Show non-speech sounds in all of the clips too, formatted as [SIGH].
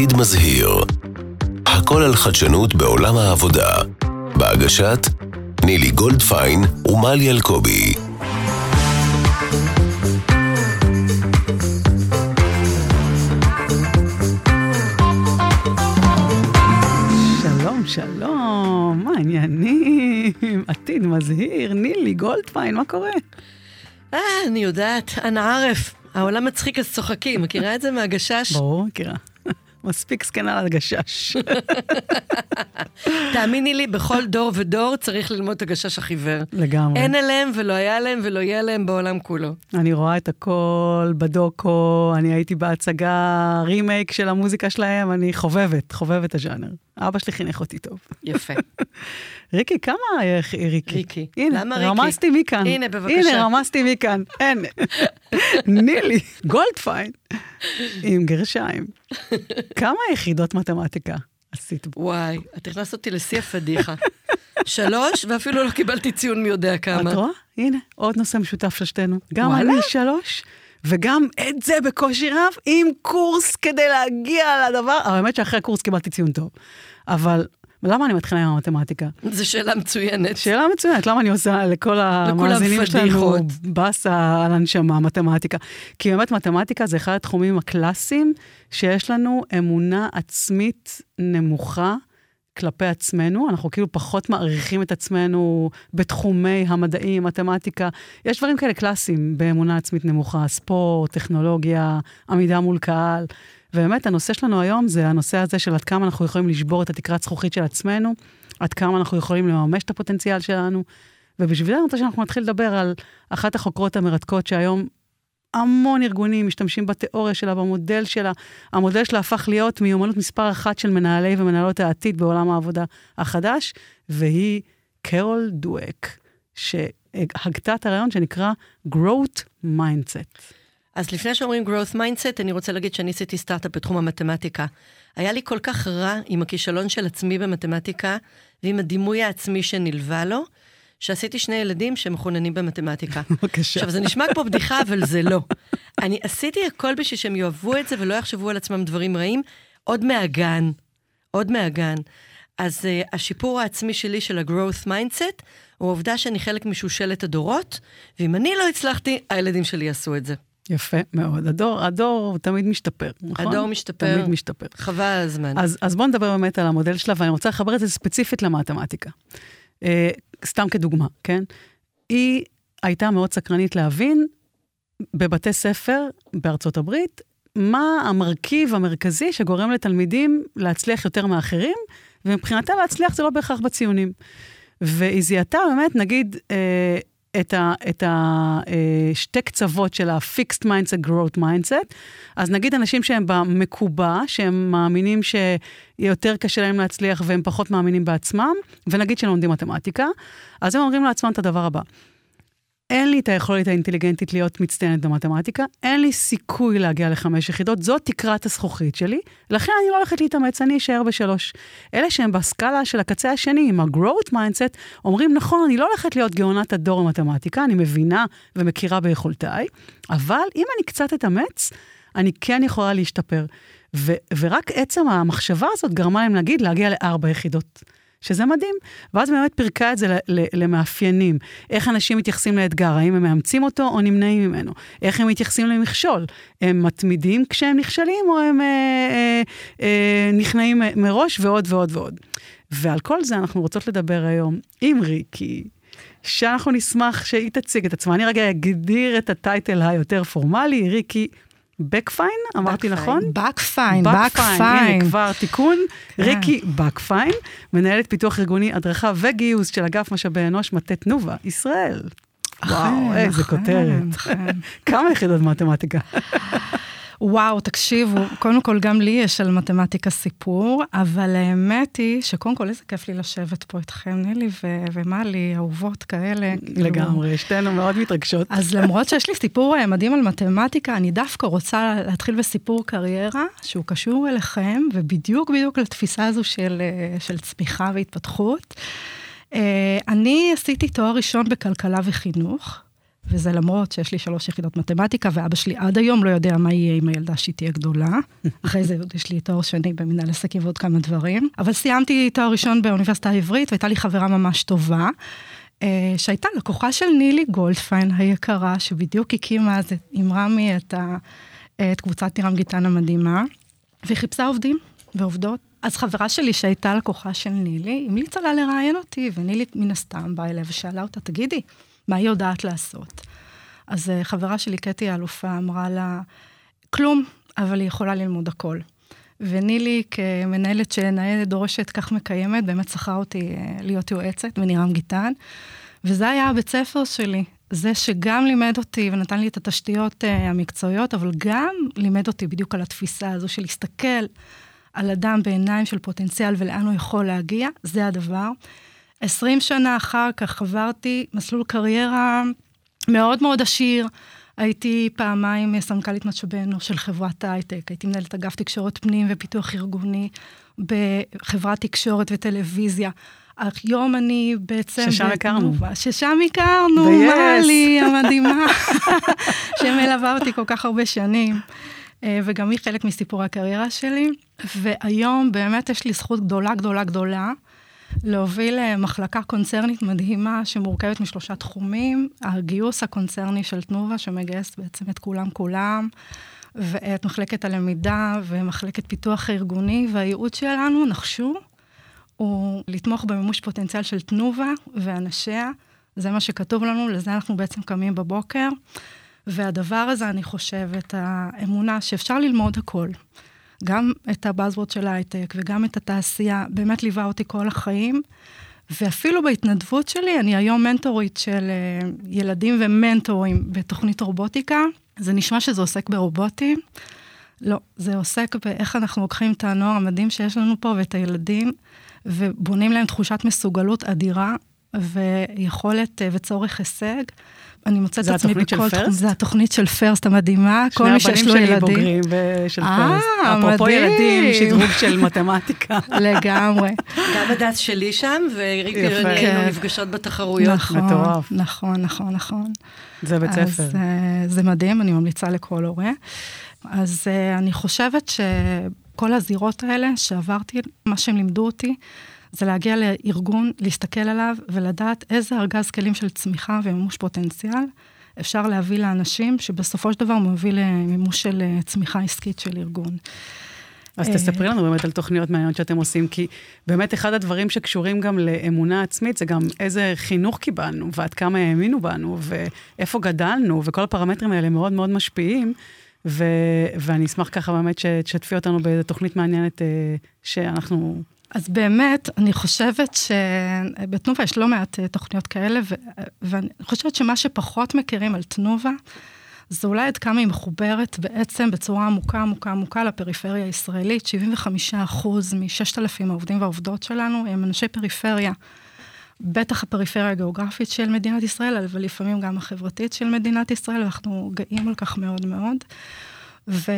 עתיד מזהיר. הכל על חדשנות בעולם העבודה. בהגשת נילי גולדפיין ומלי אלקובי. שלום, שלום, מה העניינים? עתיד מזהיר, נילי גולדפיין, מה קורה? אה, אני יודעת, אנא ערף. העולם מצחיק אז צוחקים, מכירה את זה מהגשש? ברור, מכירה. מספיק זקנה על הגשש. [LAUGHS] תאמיני לי, בכל דור ודור צריך ללמוד את הגשש החיוור. לגמרי. אין עליהם ולא היה להם ולא יהיה להם בעולם כולו. אני רואה את הכל בדוקו, אני הייתי בהצגה רימייק של המוזיקה שלהם, אני חובבת, חובבת הז'אנר. אבא שלי חינך אותי טוב. יפה. [LAUGHS] ריקי, כמה אה, ריקי? ריקי. הנה, למה ריקי? רמזתי מכאן. הנה, בבקשה. הנה, רמזתי מכאן. אין. [LAUGHS] נילי, גולדפיין, עם גרשיים. כמה יחידות מתמטיקה עשית? וואי, את הכנסת אותי לשיא הפדיחה. [LAUGHS] שלוש, ואפילו לא קיבלתי ציון מי יודע כמה. את רואה? הנה, עוד נושא משותף של שתינו. גם וואלה. אני שלוש, וגם את זה בקושי רב, עם קורס כדי להגיע לדבר. האמת שאחרי הקורס קיבלתי ציון טוב. אבל למה אני מתחילה עם המתמטיקה? זו שאלה מצוינת. שאלה מצוינת, למה אני עושה לכל המאזינים שלנו. באסה על הנשמה, מתמטיקה? כי באמת מתמטיקה זה אחד התחומים הקלאסיים שיש לנו אמונה עצמית נמוכה כלפי עצמנו, אנחנו כאילו פחות מעריכים את עצמנו בתחומי המדעים, מתמטיקה. יש דברים כאלה קלאסיים באמונה עצמית נמוכה, ספורט, טכנולוגיה, עמידה מול קהל. ובאמת, הנושא שלנו היום זה הנושא הזה של עד כמה אנחנו יכולים לשבור את התקרת זכוכית של עצמנו, עד כמה אנחנו יכולים לממש את הפוטנציאל שלנו. ובשביל זה אני רוצה שאנחנו נתחיל לדבר על אחת החוקרות המרתקות שהיום המון ארגונים משתמשים בתיאוריה שלה, במודל שלה. המודל שלה הפך להיות מיומנות מספר אחת של מנהלי ומנהלות העתיד בעולם העבודה החדש, והיא קרול דואק, שהגתה את הרעיון שנקרא growth mindset. אז לפני שאומרים growth mindset, אני רוצה להגיד שאני עשיתי סטארט-אפ בתחום המתמטיקה. היה לי כל כך רע עם הכישלון של עצמי במתמטיקה, ועם הדימוי העצמי שנלווה לו, שעשיתי שני ילדים שמחוננים במתמטיקה. [LAUGHS] בבקשה. עכשיו, זה נשמע כמו בדיחה, אבל זה לא. אני עשיתי הכל בשביל שהם יאהבו את זה ולא יחשבו על עצמם דברים רעים, עוד מהגן. עוד מהגן. אז uh, השיפור העצמי שלי של ה-growth mindset, הוא העובדה שאני חלק משושלת הדורות, ואם אני לא הצלחתי, הילדים שלי יעשו את זה. יפה מאוד. הדור, הדור תמיד משתפר, נכון? הדור משתפר. תמיד משתפר. חבל על הזמן. אז, אז בואו נדבר באמת על המודל שלה, ואני רוצה לחבר את זה ספציפית למתמטיקה. אה, סתם כדוגמה, כן? היא הייתה מאוד סקרנית להבין בבתי ספר בארצות הברית, מה המרכיב המרכזי שגורם לתלמידים להצליח יותר מאחרים, ומבחינתה להצליח זה לא בהכרח בציונים. והיא זיהתה באמת, נגיד, אה, את, ה, את ה, אה, שתי קצוות של ה-fixed mindset, growth mindset. אז נגיד אנשים שהם במקובע, שהם מאמינים שיותר קשה להם להצליח והם פחות מאמינים בעצמם, ונגיד שהם לומדים מתמטיקה, אז הם אומרים לעצמם את הדבר הבא. אין לי את היכולת האינטליגנטית להיות מצטיינת במתמטיקה, אין לי סיכוי להגיע לחמש יחידות, זאת תקרת הזכוכית שלי, לכן אני לא הולכת להתאמץ, אני אשאר בשלוש. אלה שהם בסקאלה של הקצה השני, עם ה-growth mindset, אומרים, נכון, אני לא הולכת להיות גאונת הדור במתמטיקה, אני מבינה ומכירה ביכולותיי, אבל אם אני קצת אתאמץ, אני כן יכולה להשתפר. ו- ורק עצם המחשבה הזאת גרמה להם להגיד, להגיע לארבע יחידות. שזה מדהים. ואז באמת פירקה את זה למאפיינים. איך אנשים מתייחסים לאתגר, האם הם מאמצים אותו או נמנעים ממנו? איך הם מתייחסים למכשול? הם מתמידים כשהם נכשלים או הם אה, אה, אה, נכנעים מראש ועוד ועוד ועוד. ועל כל זה אנחנו רוצות לדבר היום עם ריקי. שאנחנו נשמח שהיא תציג את עצמה. אני רגע אגדיר את הטייטל היותר פורמלי, ריקי בקפיין, אמרתי בקפיין. נכון? בקפיין, הנה בקפיין. כבר תיקון. ריקי בקפיין, מנהלת פיתוח ארגוני, הדרכה וגיוס של אגף משאבי אנוש, מטה תנובה, ישראל. וואו, איזה אכן, כותרת. אכן. [LAUGHS] כמה יחידות מתמטיקה? [LAUGHS] וואו, תקשיבו, קודם כל גם לי יש על מתמטיקה סיפור, אבל האמת היא שקודם כל איזה כיף לי לשבת פה איתכם, נילי ו- ומלי, אהובות כאלה. כאילו. לגמרי, שתינו מאוד מתרגשות. אז למרות שיש לי סיפור אה, מדהים על מתמטיקה, אני דווקא רוצה להתחיל בסיפור קריירה, שהוא קשור אליכם, ובדיוק בדיוק לתפיסה הזו של, אה, של צמיחה והתפתחות. אה, אני עשיתי תואר ראשון בכלכלה וחינוך, וזה למרות שיש לי שלוש יחידות מתמטיקה, ואבא שלי עד היום לא יודע מה יהיה עם הילדה שהיא תהיה גדולה. [LAUGHS] אחרי זה עוד יש לי תואר שני במנהל עסקים ועוד כמה דברים. אבל סיימתי תואר ראשון באוניברסיטה העברית, והייתה לי חברה ממש טובה. אה, שהייתה לקוחה של נילי גולדפיין היקרה, שבדיוק הקימה אז עם רמי את, ה, את קבוצת נירם גיטן המדהימה, והיא חיפשה עובדים ועובדות. אז חברה שלי שהייתה לקוחה של נילי, המליצה לה לראיין אותי, ונילי מן הסתם באה אליה ושאלה אותה, תגידי, מה היא יודעת לעשות? אז אה, חברה שלי, קטי האלופה, אמרה לה, כלום, אבל היא יכולה ללמוד הכל. ונילי, כמנהלת שנאה דורשת כך מקיימת, באמת שכרה אותי אה, להיות יועצת בנירם גיטן. וזה היה הבית ספר שלי. זה שגם לימד אותי ונתן לי את התשתיות uh, המקצועיות, אבל גם לימד אותי בדיוק על התפיסה הזו של להסתכל על אדם בעיניים של פוטנציאל ולאן הוא יכול להגיע, זה הדבר. עשרים שנה אחר כך עברתי מסלול קריירה מאוד מאוד עשיר. הייתי פעמיים סמנכ"לית משאבי אנוש של חברת הייטק, הייתי מנהלת אגף תקשורת פנים ופיתוח ארגוני בחברת תקשורת וטלוויזיה. היום אני בעצם... ששם הכרנו. ששם הכרנו, מלי המדהימה, [LAUGHS] שמלווה אותי כל כך הרבה שנים. אה, וגם היא חלק מסיפור הקריירה שלי. והיום באמת יש לי זכות גדולה, גדולה, גדולה. להוביל אה, מחלקה קונצרנית מדהימה שמורכבת משלושה תחומים, הגיוס הקונצרני של תנובה, שמגייס בעצם את כולם כולם, ואת מחלקת הלמידה ומחלקת פיתוח הארגוני, והייעוד שלנו, נחשו, הוא לתמוך במימוש פוטנציאל של תנובה ואנשיה. זה מה שכתוב לנו, לזה אנחנו בעצם קמים בבוקר. והדבר הזה, אני חושבת, האמונה שאפשר ללמוד הכל. גם את הבאזוורד של ההייטק וגם את התעשייה, באמת ליווה אותי כל החיים. ואפילו בהתנדבות שלי, אני היום מנטורית של אה, ילדים ומנטורים בתוכנית רובוטיקה. זה נשמע שזה עוסק ברובוטים. לא, זה עוסק באיך אנחנו לוקחים את הנוער המדהים שיש לנו פה ואת הילדים, ובונים להם תחושת מסוגלות אדירה ויכולת אה, וצורך הישג. אני מוצאת את עצמי בכל תחום. זה התוכנית של פרסט המדהימה, כל מי שיש לו ילדים. שני הבנים שלי בוגרים של פרסט. אה, מדהים. אפרופו ילדים, שדרוג של מתמטיקה. [LAUGHS] לגמרי. גם הדס שלי שם, והיינו כן. נפגשות בתחרויות. נכון, מטורף. נכון, נכון, נכון. זה בית ספר. אה, זה מדהים, אני ממליצה לכל הורה. אז אה, אני חושבת שכל הזירות האלה שעברתי, מה שהם לימדו אותי, זה להגיע לארגון, להסתכל עליו ולדעת איזה ארגז כלים של צמיחה ומימוש פוטנציאל אפשר להביא לאנשים, שבסופו של דבר מוביל למימוש של אה, צמיחה עסקית של ארגון. אז אה, תספרי לנו באמת על תוכניות מעניינות שאתם עושים, כי באמת אחד הדברים שקשורים גם לאמונה עצמית, זה גם איזה חינוך קיבלנו, ועד כמה האמינו בנו, ואיפה גדלנו, וכל הפרמטרים האלה מאוד מאוד משפיעים. ו- ואני אשמח ככה באמת שתשתפי אותנו באיזו תוכנית מעניינת אה, שאנחנו אז באמת, אני חושבת שבתנובה יש לא מעט אה, תוכניות כאלה, ו... ואני חושבת שמה שפחות מכירים על תנובה, זה אולי עד כמה היא מחוברת בעצם בצורה עמוקה, עמוקה, עמוקה לפריפריה הישראלית. 75 אחוז מ-6,000 העובדים והעובדות שלנו הם אנשי פריפריה. בטח הפריפריה הגיאוגרפית של מדינת ישראל, אבל לפעמים גם החברתית של מדינת ישראל, ואנחנו גאים על כך מאוד מאוד. ו...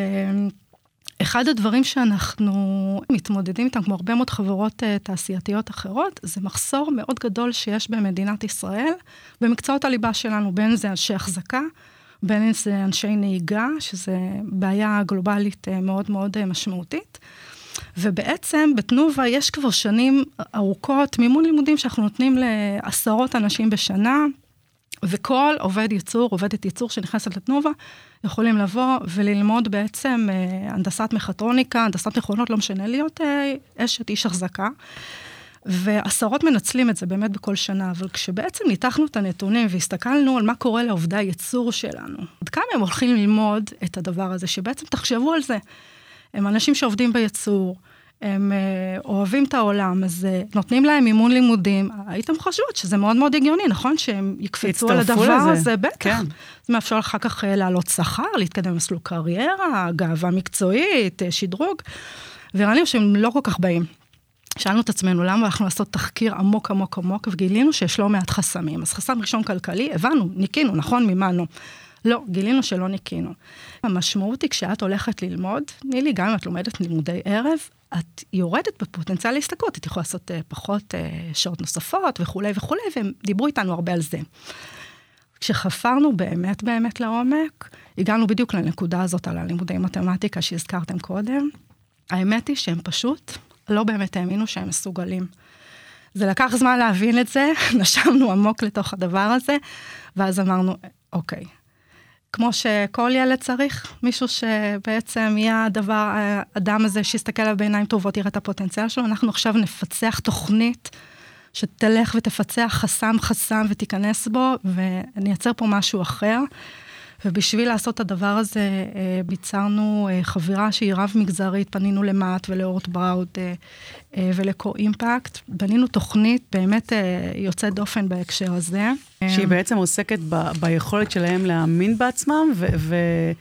אחד הדברים שאנחנו מתמודדים איתם, כמו הרבה מאוד חברות uh, תעשייתיות אחרות, זה מחסור מאוד גדול שיש במדינת ישראל במקצועות הליבה שלנו, בין זה אנשי החזקה, בין אם זה אנשי נהיגה, שזו בעיה גלובלית uh, מאוד מאוד uh, משמעותית. ובעצם בתנובה יש כבר שנים ארוכות מימון לימודים שאנחנו נותנים לעשרות אנשים בשנה, וכל עובד ייצור, עובדת ייצור שנכנסת לתנובה, יכולים לבוא וללמוד בעצם אה, הנדסת מכטרוניקה, הנדסת מכונות, לא משנה, להיות אה, אשת איש החזקה. ועשרות מנצלים את זה באמת בכל שנה, אבל כשבעצם ניתחנו את הנתונים והסתכלנו על מה קורה לעובדי הייצור שלנו, עד כמה הם הולכים ללמוד את הדבר הזה, שבעצם תחשבו על זה. הם אנשים שעובדים בייצור, הם אה, אוהבים את העולם, אז אה, נותנים להם מימון לימודים. הייתם חושבות שזה מאוד מאוד הגיוני, נכון? שהם יקפצו על הדבר לזה. הזה, בטח. כן. זה מאפשר אחר כך אה, לעלות שכר, להתקדם במסלול קריירה, גאווה מקצועית, שדרוג. וראינו שהם לא כל כך באים. שאלנו את עצמנו למה הלכנו לעשות תחקיר עמוק עמוק עמוק, וגילינו שיש לא מעט חסמים. אז חסם ראשון כלכלי, הבנו, ניקינו, נכון, מימנו. לא, גילינו שלא ניקינו. המשמעות היא כשאת הולכת ללמוד, תני לי, גם אם את לומדת לימודי ערב, את יורדת בפוטנציאל להשתכרות, את יכולה לעשות uh, פחות uh, שעות נוספות וכולי וכולי, והם דיברו איתנו הרבה על זה. כשחפרנו באמת באמת לעומק, הגענו בדיוק לנקודה הזאת על הלימודי מתמטיקה שהזכרתם קודם. האמת היא שהם פשוט לא באמת האמינו שהם מסוגלים. זה לקח זמן להבין את זה, [LAUGHS] נשמנו עמוק לתוך הדבר הזה, ואז אמרנו, אוקיי, כמו שכל ילד צריך, מישהו שבעצם יהיה הדבר, האדם הזה שיסתכל עליו בעיניים טובות, יראה את הפוטנציאל שלו, אנחנו עכשיו נפצח תוכנית שתלך ותפצח חסם חסם ותיכנס בו, ונייצר פה משהו אחר. ובשביל לעשות את הדבר הזה, אה, ביצרנו אה, חבירה שהיא רב-מגזרית, פנינו למט ולאורט בראוד אה, ולקו אימפקט. בנינו תוכנית באמת יוצאת דופן בהקשר הזה. שהיא בעצם עוסקת ב- ביכולת שלהם להאמין בעצמם, ו- ו-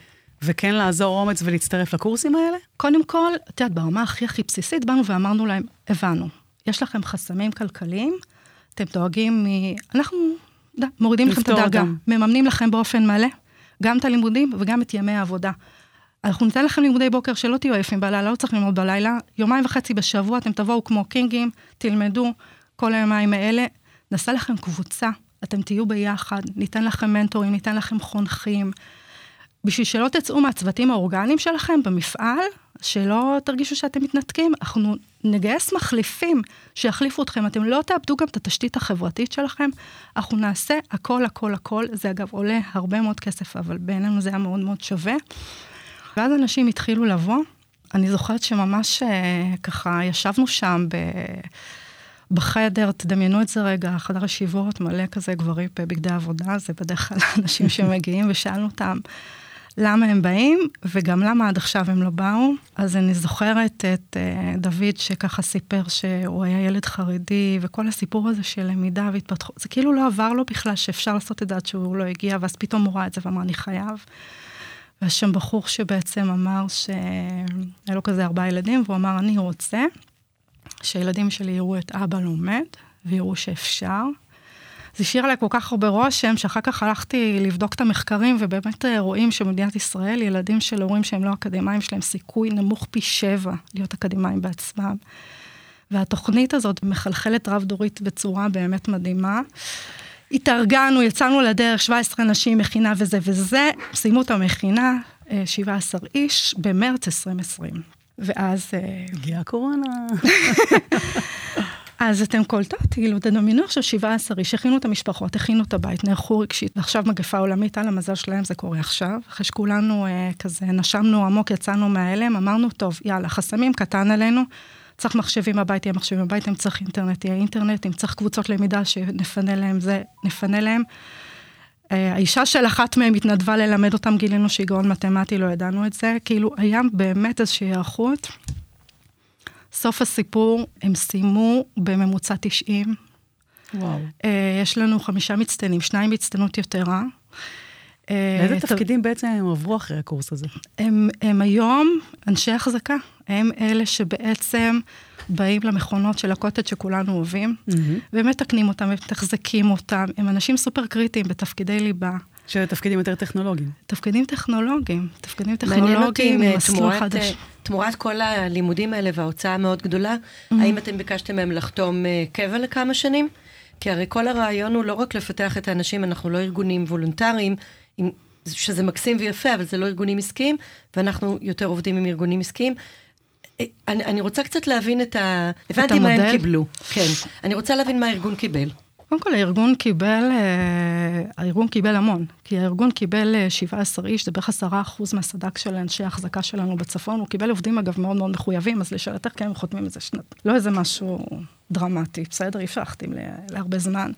וכן לעזור אומץ ולהצטרף לקורסים האלה? קודם כל, את יודעת, ברמה הכי הכי בסיסית, באנו ואמרנו להם, הבנו, יש לכם חסמים כלכליים, אתם דואגים מ... אנחנו דה, מורידים לכם את הדאגה, אותם. מממנים לכם באופן מלא, גם את הלימודים וגם את ימי העבודה. אנחנו ניתן לכם לימודי בוקר שלא תהיו עייפים בלילה, לא צריך ללמוד בלילה, יומיים וחצי בשבוע אתם תבואו כמו קינגים, תלמדו כל היומיים האלה, נעשה לכם קבוצה, אתם תהיו ביחד, ניתן לכם מנטורים, ניתן לכם חונכים. בשביל שלא תצאו מהצוותים האורגניים שלכם במפעל, שלא תרגישו שאתם מתנתקים, אנחנו נגייס מחליפים שיחליפו אתכם, אתם לא תאבדו גם את התשתית החברתית שלכם, אנחנו נעשה הכל, הכל, הכל. זה אגב עולה הרבה מאוד כסף, אבל בעינינו זה היה מאוד מאוד שווה. ואז אנשים התחילו לבוא. אני זוכרת שממש אה, ככה ישבנו שם ב... בחדר, תדמיינו את זה רגע, חדר ישיבות, מלא כזה גברים בבגדי עבודה, זה בדרך כלל [LAUGHS] אנשים שמגיעים, ושאלנו אותם, למה הם באים, וגם למה עד עכשיו הם לא באו. אז אני זוכרת את uh, דוד שככה סיפר שהוא היה ילד חרדי, וכל הסיפור הזה של למידה והתפתחות, זה כאילו לא עבר לו בכלל שאפשר לעשות את זה עד שהוא לא הגיע, ואז פתאום הוא ראה את זה ואמר, אני חייב. והיה שם בחור שבעצם אמר שהיה לו כזה ארבעה ילדים, והוא אמר, אני רוצה שהילדים שלי יראו את אבא לומד, ויראו שאפשר. זה השאיר עליי כל כך הרבה רושם, שאחר כך הלכתי לבדוק את המחקרים, ובאמת אה, רואים שבמדינת ישראל, ילדים של הורים שהם לא אקדמאים, יש להם סיכוי נמוך פי שבע להיות אקדמאים בעצמם. והתוכנית הזאת מחלחלת רב-דורית בצורה באמת מדהימה. התארגנו, יצאנו לדרך, 17 אנשים, מכינה וזה וזה, סיימו את המכינה, 17 אה, איש, במרץ 2020. ואז... אה, הגיעה הקורונה. [LAUGHS] אז אתם קולטות, כאילו, תדמיינו עכשיו 17 איש, הכינו את המשפחות, הכינו את הבית, נערכו רגשית, ועכשיו מגפה עולמית, על המזל שלהם זה קורה עכשיו. אחרי שכולנו אה, כזה נשמנו עמוק, יצאנו מההלם, אמרנו, טוב, יאללה, חסמים קטן עלינו, צריך מחשבים בבית, יהיה מחשבים בבית, אם צריך אינטרנט, יהיה אינטרנט, אם צריך קבוצות למידה שנפנה להם זה, נפנה להם. אה, האישה של אחת מהם התנדבה ללמד אותם, גילינו שהיא גאון מתמטי, לא ידענו את זה. כאילו, היה באמת איזושהי היערכות. סוף הסיפור, הם סיימו בממוצע 90. וואו. אה, יש לנו חמישה מצטיינים, שניים בהצטיינות יתרה. אה, איזה תפקידים בעצם הם עברו אחרי הקורס הזה? הם, הם היום אנשי החזקה. הם אלה שבעצם באים למכונות של הקוטג' שכולנו אוהבים, mm-hmm. ומתקנים אותם ומתחזקים אותם. הם אנשים סופר קריטיים בתפקידי ליבה. של תפקידים יותר טכנולוגיים. תפקידים טכנולוגיים, תפקידים טכנולוגיים, מסלול חדש. אה, תמורת כל הלימודים האלה וההוצאה המאוד גדולה, mm-hmm. האם אתם ביקשתם מהם לחתום אה, קבע לכמה שנים? כי הרי כל הרעיון הוא לא רק לפתח את האנשים, אנחנו לא ארגונים וולונטריים, שזה מקסים ויפה, אבל זה לא ארגונים עסקיים, ואנחנו יותר עובדים עם ארגונים עסקיים. אה, אני, אני רוצה קצת להבין את ה... הבנתי מה הם קיבלו. כן. אני רוצה להבין מה הארגון קיבל. קודם כל הארגון קיבל, אה, הארגון קיבל המון, כי הארגון קיבל 17 אה, איש, זה בערך 10 אחוז מהסד"כ של אנשי ההחזקה שלנו בצפון, הוא קיבל עובדים אגב מאוד מאוד מחויבים, אז לשאלתך כן הם חותמים איזה שנת, לא איזה משהו דרמטי, בסדר, אי אפשר להחתים להרבה זמן.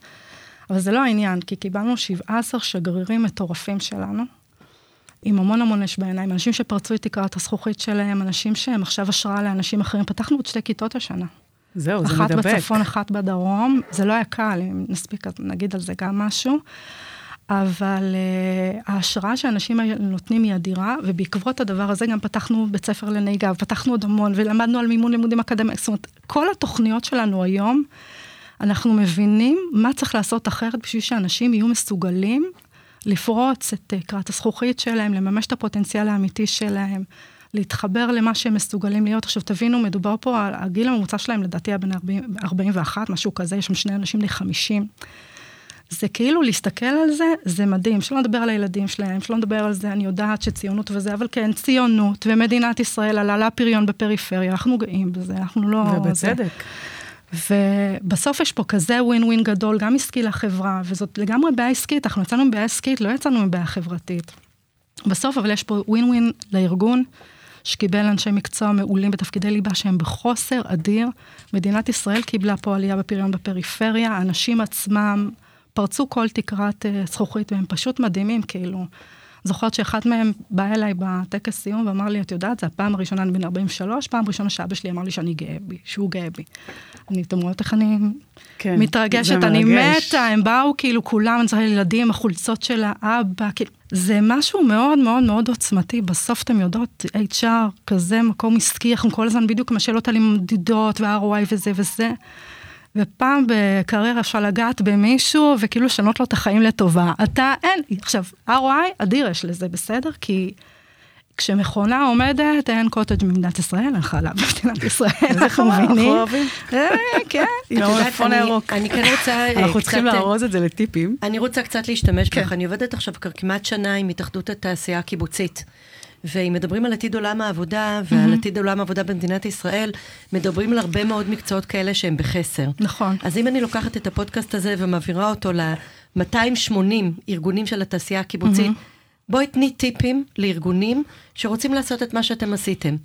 אבל זה לא העניין, כי קיבלנו 17 שגרירים מטורפים שלנו, עם המון המון אש בעיניים, אנשים שפרצו את תקרת הזכוכית שלהם, אנשים שהם עכשיו השראה לאנשים אחרים. פתחנו עוד שתי כיתות השנה. זהו, זה מדבק. אחת בצפון, אחת בדרום. זה לא היה קל, אם נספיק, נגיד על זה גם משהו. אבל uh, ההשראה שאנשים נותנים היא אדירה, ובעקבות הדבר הזה גם פתחנו בית ספר לנהיגה, ופתחנו עוד המון, ולמדנו על מימון לימודים אקדמיים. זאת אומרת, כל התוכניות שלנו היום, אנחנו מבינים מה צריך לעשות אחרת בשביל שאנשים יהיו מסוגלים לפרוץ את תקרת הזכוכית שלהם, לממש את הפוטנציאל האמיתי שלהם, להתחבר למה שהם מסוגלים להיות. עכשיו תבינו, מדובר פה על הגיל הממוצע שלהם, לדעתי היה בן 41, משהו כזה, יש שם שני אנשים בני 50. זה כאילו להסתכל על זה, זה מדהים. שלא נדבר על הילדים שלהם, שלא נדבר על זה, אני יודעת שציונות וזה, אבל כן, ציונות ומדינת ישראל עלה לה פריון בפריפריה, אנחנו גאים בזה, אנחנו לא... ובצדק. זה. ובסוף יש פה כזה ווין ווין גדול, גם עסקי לחברה, וזאת לגמרי בעיה עסקית, אנחנו יצאנו מבעיה עסקית, לא יצאנו מבעיה חברתית. בסוף, אבל יש פה ווין ווין לארגון, שקיבל אנשי מקצוע מעולים בתפקידי ליבה שהם בחוסר אדיר. מדינת ישראל קיבלה פה עלייה בפריון בפריפריה, האנשים עצמם פרצו כל תקרת uh, זכוכית, והם פשוט מדהימים, כאילו. זוכרת שאחד מהם בא אליי בטקס סיום ואמר לי, את יודעת, זו הפעם הראשונה, אני בן 43, פעם ראשונה שאבא שלי אמר לי שאני גאה בי, שהוא גאה בי. אני, אתם רואות איך אני כן, מתרגשת, אני מתה, הם באו כאילו כולם, אני צריכה ילדים, החולצות של האבא, כאילו, זה משהו מאוד מאוד מאוד עוצמתי, בסוף אתם יודעות, HR, כזה מקום עסקי, אנחנו כל הזמן בדיוק עם השאלות על מדידות וה-ROI וזה וזה. ופעם בקריירה אפשר לגעת במישהו וכאילו לשנות לו את החיים לטובה. אתה, אין. עכשיו, ROI, אדיר יש לזה, בסדר? כי כשמכונה עומדת, אין קוטג' במדינת ישראל, אין חלב במדינת [LAUGHS] ישראל, אנחנו מבינים. אנחנו אוהבים. אה, כן. יום הפון הירוק. אני כן רוצה... אה, אנחנו צריכים לארוז את זה לטיפים. אני רוצה קצת להשתמש בך. אני עובדת עכשיו כמעט שנה עם התאחדות התעשייה הקיבוצית. ואם מדברים על עתיד עולם העבודה ועל mm-hmm. עתיד עולם העבודה במדינת ישראל, מדברים על הרבה מאוד מקצועות כאלה שהם בחסר. נכון. אז אם אני לוקחת את הפודקאסט הזה ומעבירה אותו ל-280 ארגונים של התעשייה הקיבוצית, mm-hmm. בואי תני טיפים לארגונים שרוצים לעשות את מה שאתם עשיתם.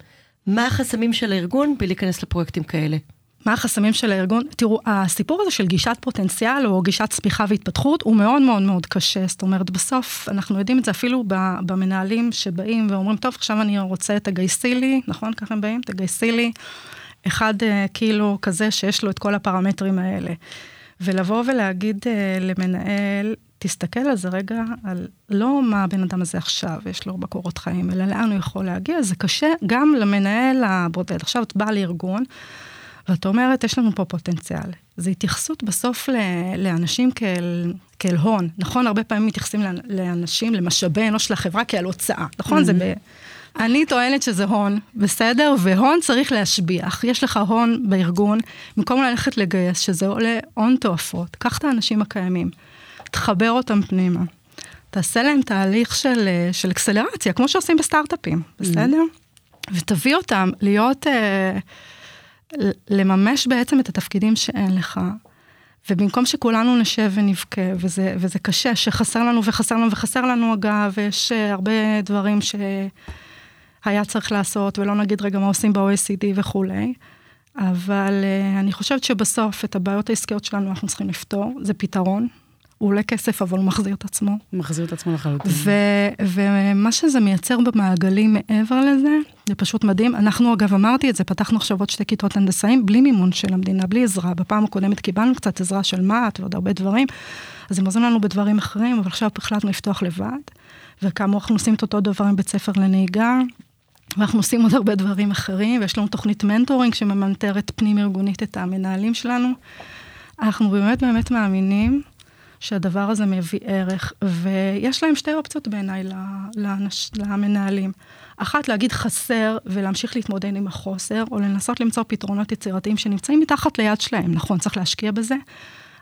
מה החסמים של הארגון בלהיכנס לפרויקטים כאלה? מה החסמים של הארגון? תראו, הסיפור הזה של גישת פוטנציאל או גישת צמיחה והתפתחות הוא מאוד מאוד מאוד קשה. זאת אומרת, בסוף אנחנו יודעים את זה אפילו במנהלים שבאים ואומרים, טוב, עכשיו אני רוצה, תגייסי לי, נכון? ככה הם באים? תגייסי לי אחד כאילו כזה שיש לו את כל הפרמטרים האלה. ולבוא ולהגיד אה, למנהל, תסתכל על זה רגע, על לא מה הבן אדם הזה עכשיו, יש לו בקורות חיים, אלא לאן הוא יכול להגיע, זה קשה גם למנהל הבודד. עכשיו את באה לארגון, ואת אומרת, יש לנו פה פוטנציאל. זו התייחסות בסוף לאנשים כאל, כאל הון. נכון, הרבה פעמים מתייחסים לאנשים, למשאבי אנוש של החברה כאל הוצאה. נכון, mm-hmm. זה ב... אני טוענת שזה הון, בסדר? והון צריך להשביח. יש לך הון בארגון, במקום ללכת לגייס, שזה עולה הון תועפות, קח את האנשים הקיימים, תחבר אותם פנימה. תעשה להם תהליך של, של אקסלרציה, כמו שעושים בסטארט-אפים, בסדר? Mm-hmm. ותביא אותם להיות... Uh, לממש בעצם את התפקידים שאין לך. ובמקום שכולנו נשב ונבכה, וזה, וזה קשה, שחסר לנו וחסר לנו וחסר לנו אגב, ויש אה, הרבה דברים שהיה צריך לעשות, ולא נגיד רגע מה עושים ב-OECD וכולי, אבל uh, אני חושבת שבסוף את הבעיות העסקיות שלנו אנחנו צריכים לפתור, זה פתרון, הוא עולה כסף, אבל הוא מחזיר את עצמו. מחזיר את עצמו לחלוטין. ומה שזה מייצר במעגלים מעבר לזה, זה פשוט מדהים. אנחנו, אגב, אמרתי את זה, פתחנו עכשיו עוד שתי כיתות הנדסאים, בלי מימון של המדינה, בלי עזרה. בפעם הקודמת קיבלנו קצת עזרה של מה"ט ועוד הרבה דברים, אז הם עוזרים לנו בדברים אחרים, אבל עכשיו החלטנו לפתוח לבד. וכאמור, אנחנו עושים את אותו דבר עם בית ספר לנהיגה, ואנחנו עושים עוד הרבה דברים אחרים, ויש לנו תוכנית מנטורינג שממנטרת פנים-ארגונית את המנהלים שלנו. אנחנו באמת באמת מאמינים שהדבר הזה מביא ערך, ויש להם שתי אופציות בעיניי לאנש, למנהלים. אחת, להגיד חסר ולהמשיך להתמודד עם החוסר, או לנסות למצוא פתרונות יצירתיים שנמצאים מתחת ליד שלהם. נכון, צריך להשקיע בזה,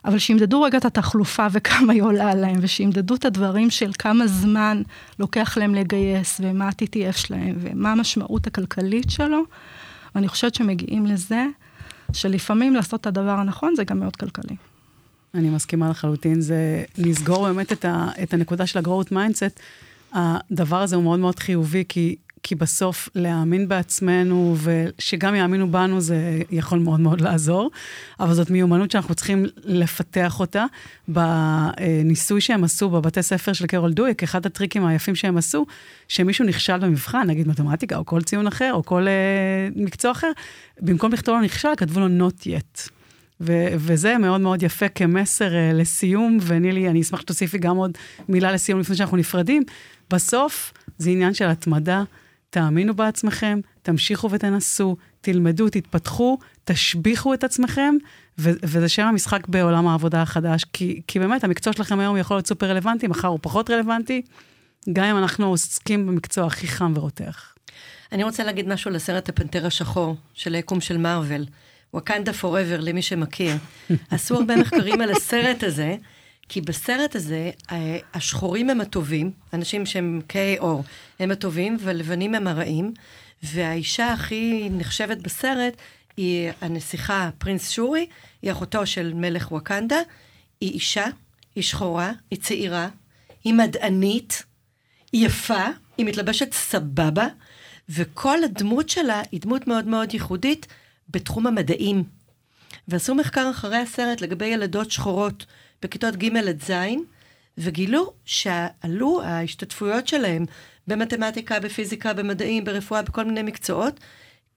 אבל שימדדו רגע את התחלופה וכמה היא עולה להם, ושימדדו את הדברים של כמה זמן לוקח להם לגייס, ומה ה-TTF שלהם, ומה המשמעות הכלכלית שלו. ואני חושבת שמגיעים לזה, שלפעמים לעשות את הדבר הנכון זה גם מאוד כלכלי. אני מסכימה לחלוטין, זה לסגור באמת את, ה, את הנקודה של ה-growth mindset. הדבר הזה הוא מאוד מאוד חיובי, כי, כי בסוף להאמין בעצמנו, ושגם יאמינו בנו, זה יכול מאוד מאוד לעזור, אבל זאת מיומנות שאנחנו צריכים לפתח אותה. בניסוי שהם עשו בבתי ספר של קרול דויק, אחד הטריקים היפים שהם עשו, שמישהו נכשל במבחן, נגיד מתמטיקה, או כל ציון אחר, או כל uh, מקצוע אחר, במקום לכתוב לו נכשל, כתבו לו not yet. ו- וזה מאוד מאוד יפה כמסר uh, לסיום, ונילי, אני אשמח שתוסיפי גם עוד מילה לסיום לפני שאנחנו נפרדים. בסוף זה עניין של התמדה, תאמינו בעצמכם, תמשיכו ותנסו, תלמדו, תתפתחו, תשביחו את עצמכם, ו- וזה שם המשחק בעולם העבודה החדש, כי, כי באמת המקצוע שלכם היום יכול להיות סופר רלוונטי, מחר הוא פחות רלוונטי, גם אם אנחנו עוסקים במקצוע הכי חם ורותח. אני רוצה להגיד משהו לסרט הפנתר השחור של היקום של מארוול. וואקנדה פוראבר, למי שמכיר. [LAUGHS] עשו הרבה מחקרים על הסרט הזה, כי בסרט הזה, אה, השחורים הם הטובים, אנשים שהם כהי עור הם הטובים, והלבנים הם הרעים, והאישה הכי נחשבת בסרט היא הנסיכה פרינס שורי, היא אחותו של מלך ווקנדה, היא אישה, היא שחורה, היא צעירה, היא מדענית, היא יפה, היא מתלבשת סבבה, וכל הדמות שלה היא דמות מאוד מאוד ייחודית בתחום המדעים. ועשו מחקר אחרי הסרט לגבי ילדות שחורות בכיתות ג' עד ז', וגילו שעלו ההשתתפויות שלהם במתמטיקה, בפיזיקה, במדעים, ברפואה, בכל מיני מקצועות,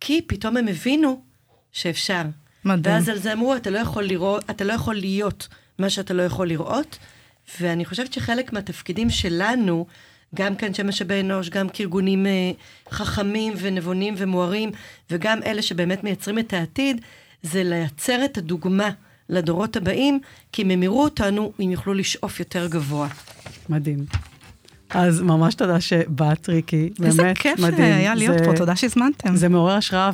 כי פתאום הם הבינו שאפשר. מדהים. ואז על זה אמרו, אתה לא יכול לראות, אתה לא יכול להיות מה שאתה לא יכול לראות, ואני חושבת שחלק מהתפקידים שלנו, גם כאנשי משאבי אנוש, גם כארגונים אה, חכמים ונבונים ומוארים, וגם אלה שבאמת מייצרים את העתיד, זה לייצר את הדוגמה לדורות הבאים, כי אם הם יראו אותנו, הם יוכלו לשאוף יותר גבוה. מדהים. אז ממש תודה שבאת, ריקי. איזה באמת כיף מדהים. היה להיות זה- פה, תודה שהזמנתם. זה מעורר השראה,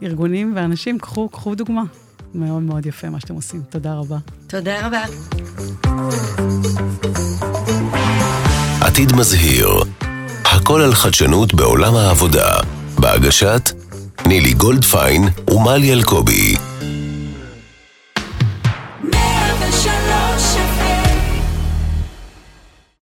וארגונים ואנשים, קחו, קחו דוגמה. מאוד מאוד יפה מה שאתם עושים. תודה רבה. תודה רבה. עתיד מזהיר. הכל על חדשנות בעולם העבודה. בהגשת נילי גולדפיין ומלי אלקובי.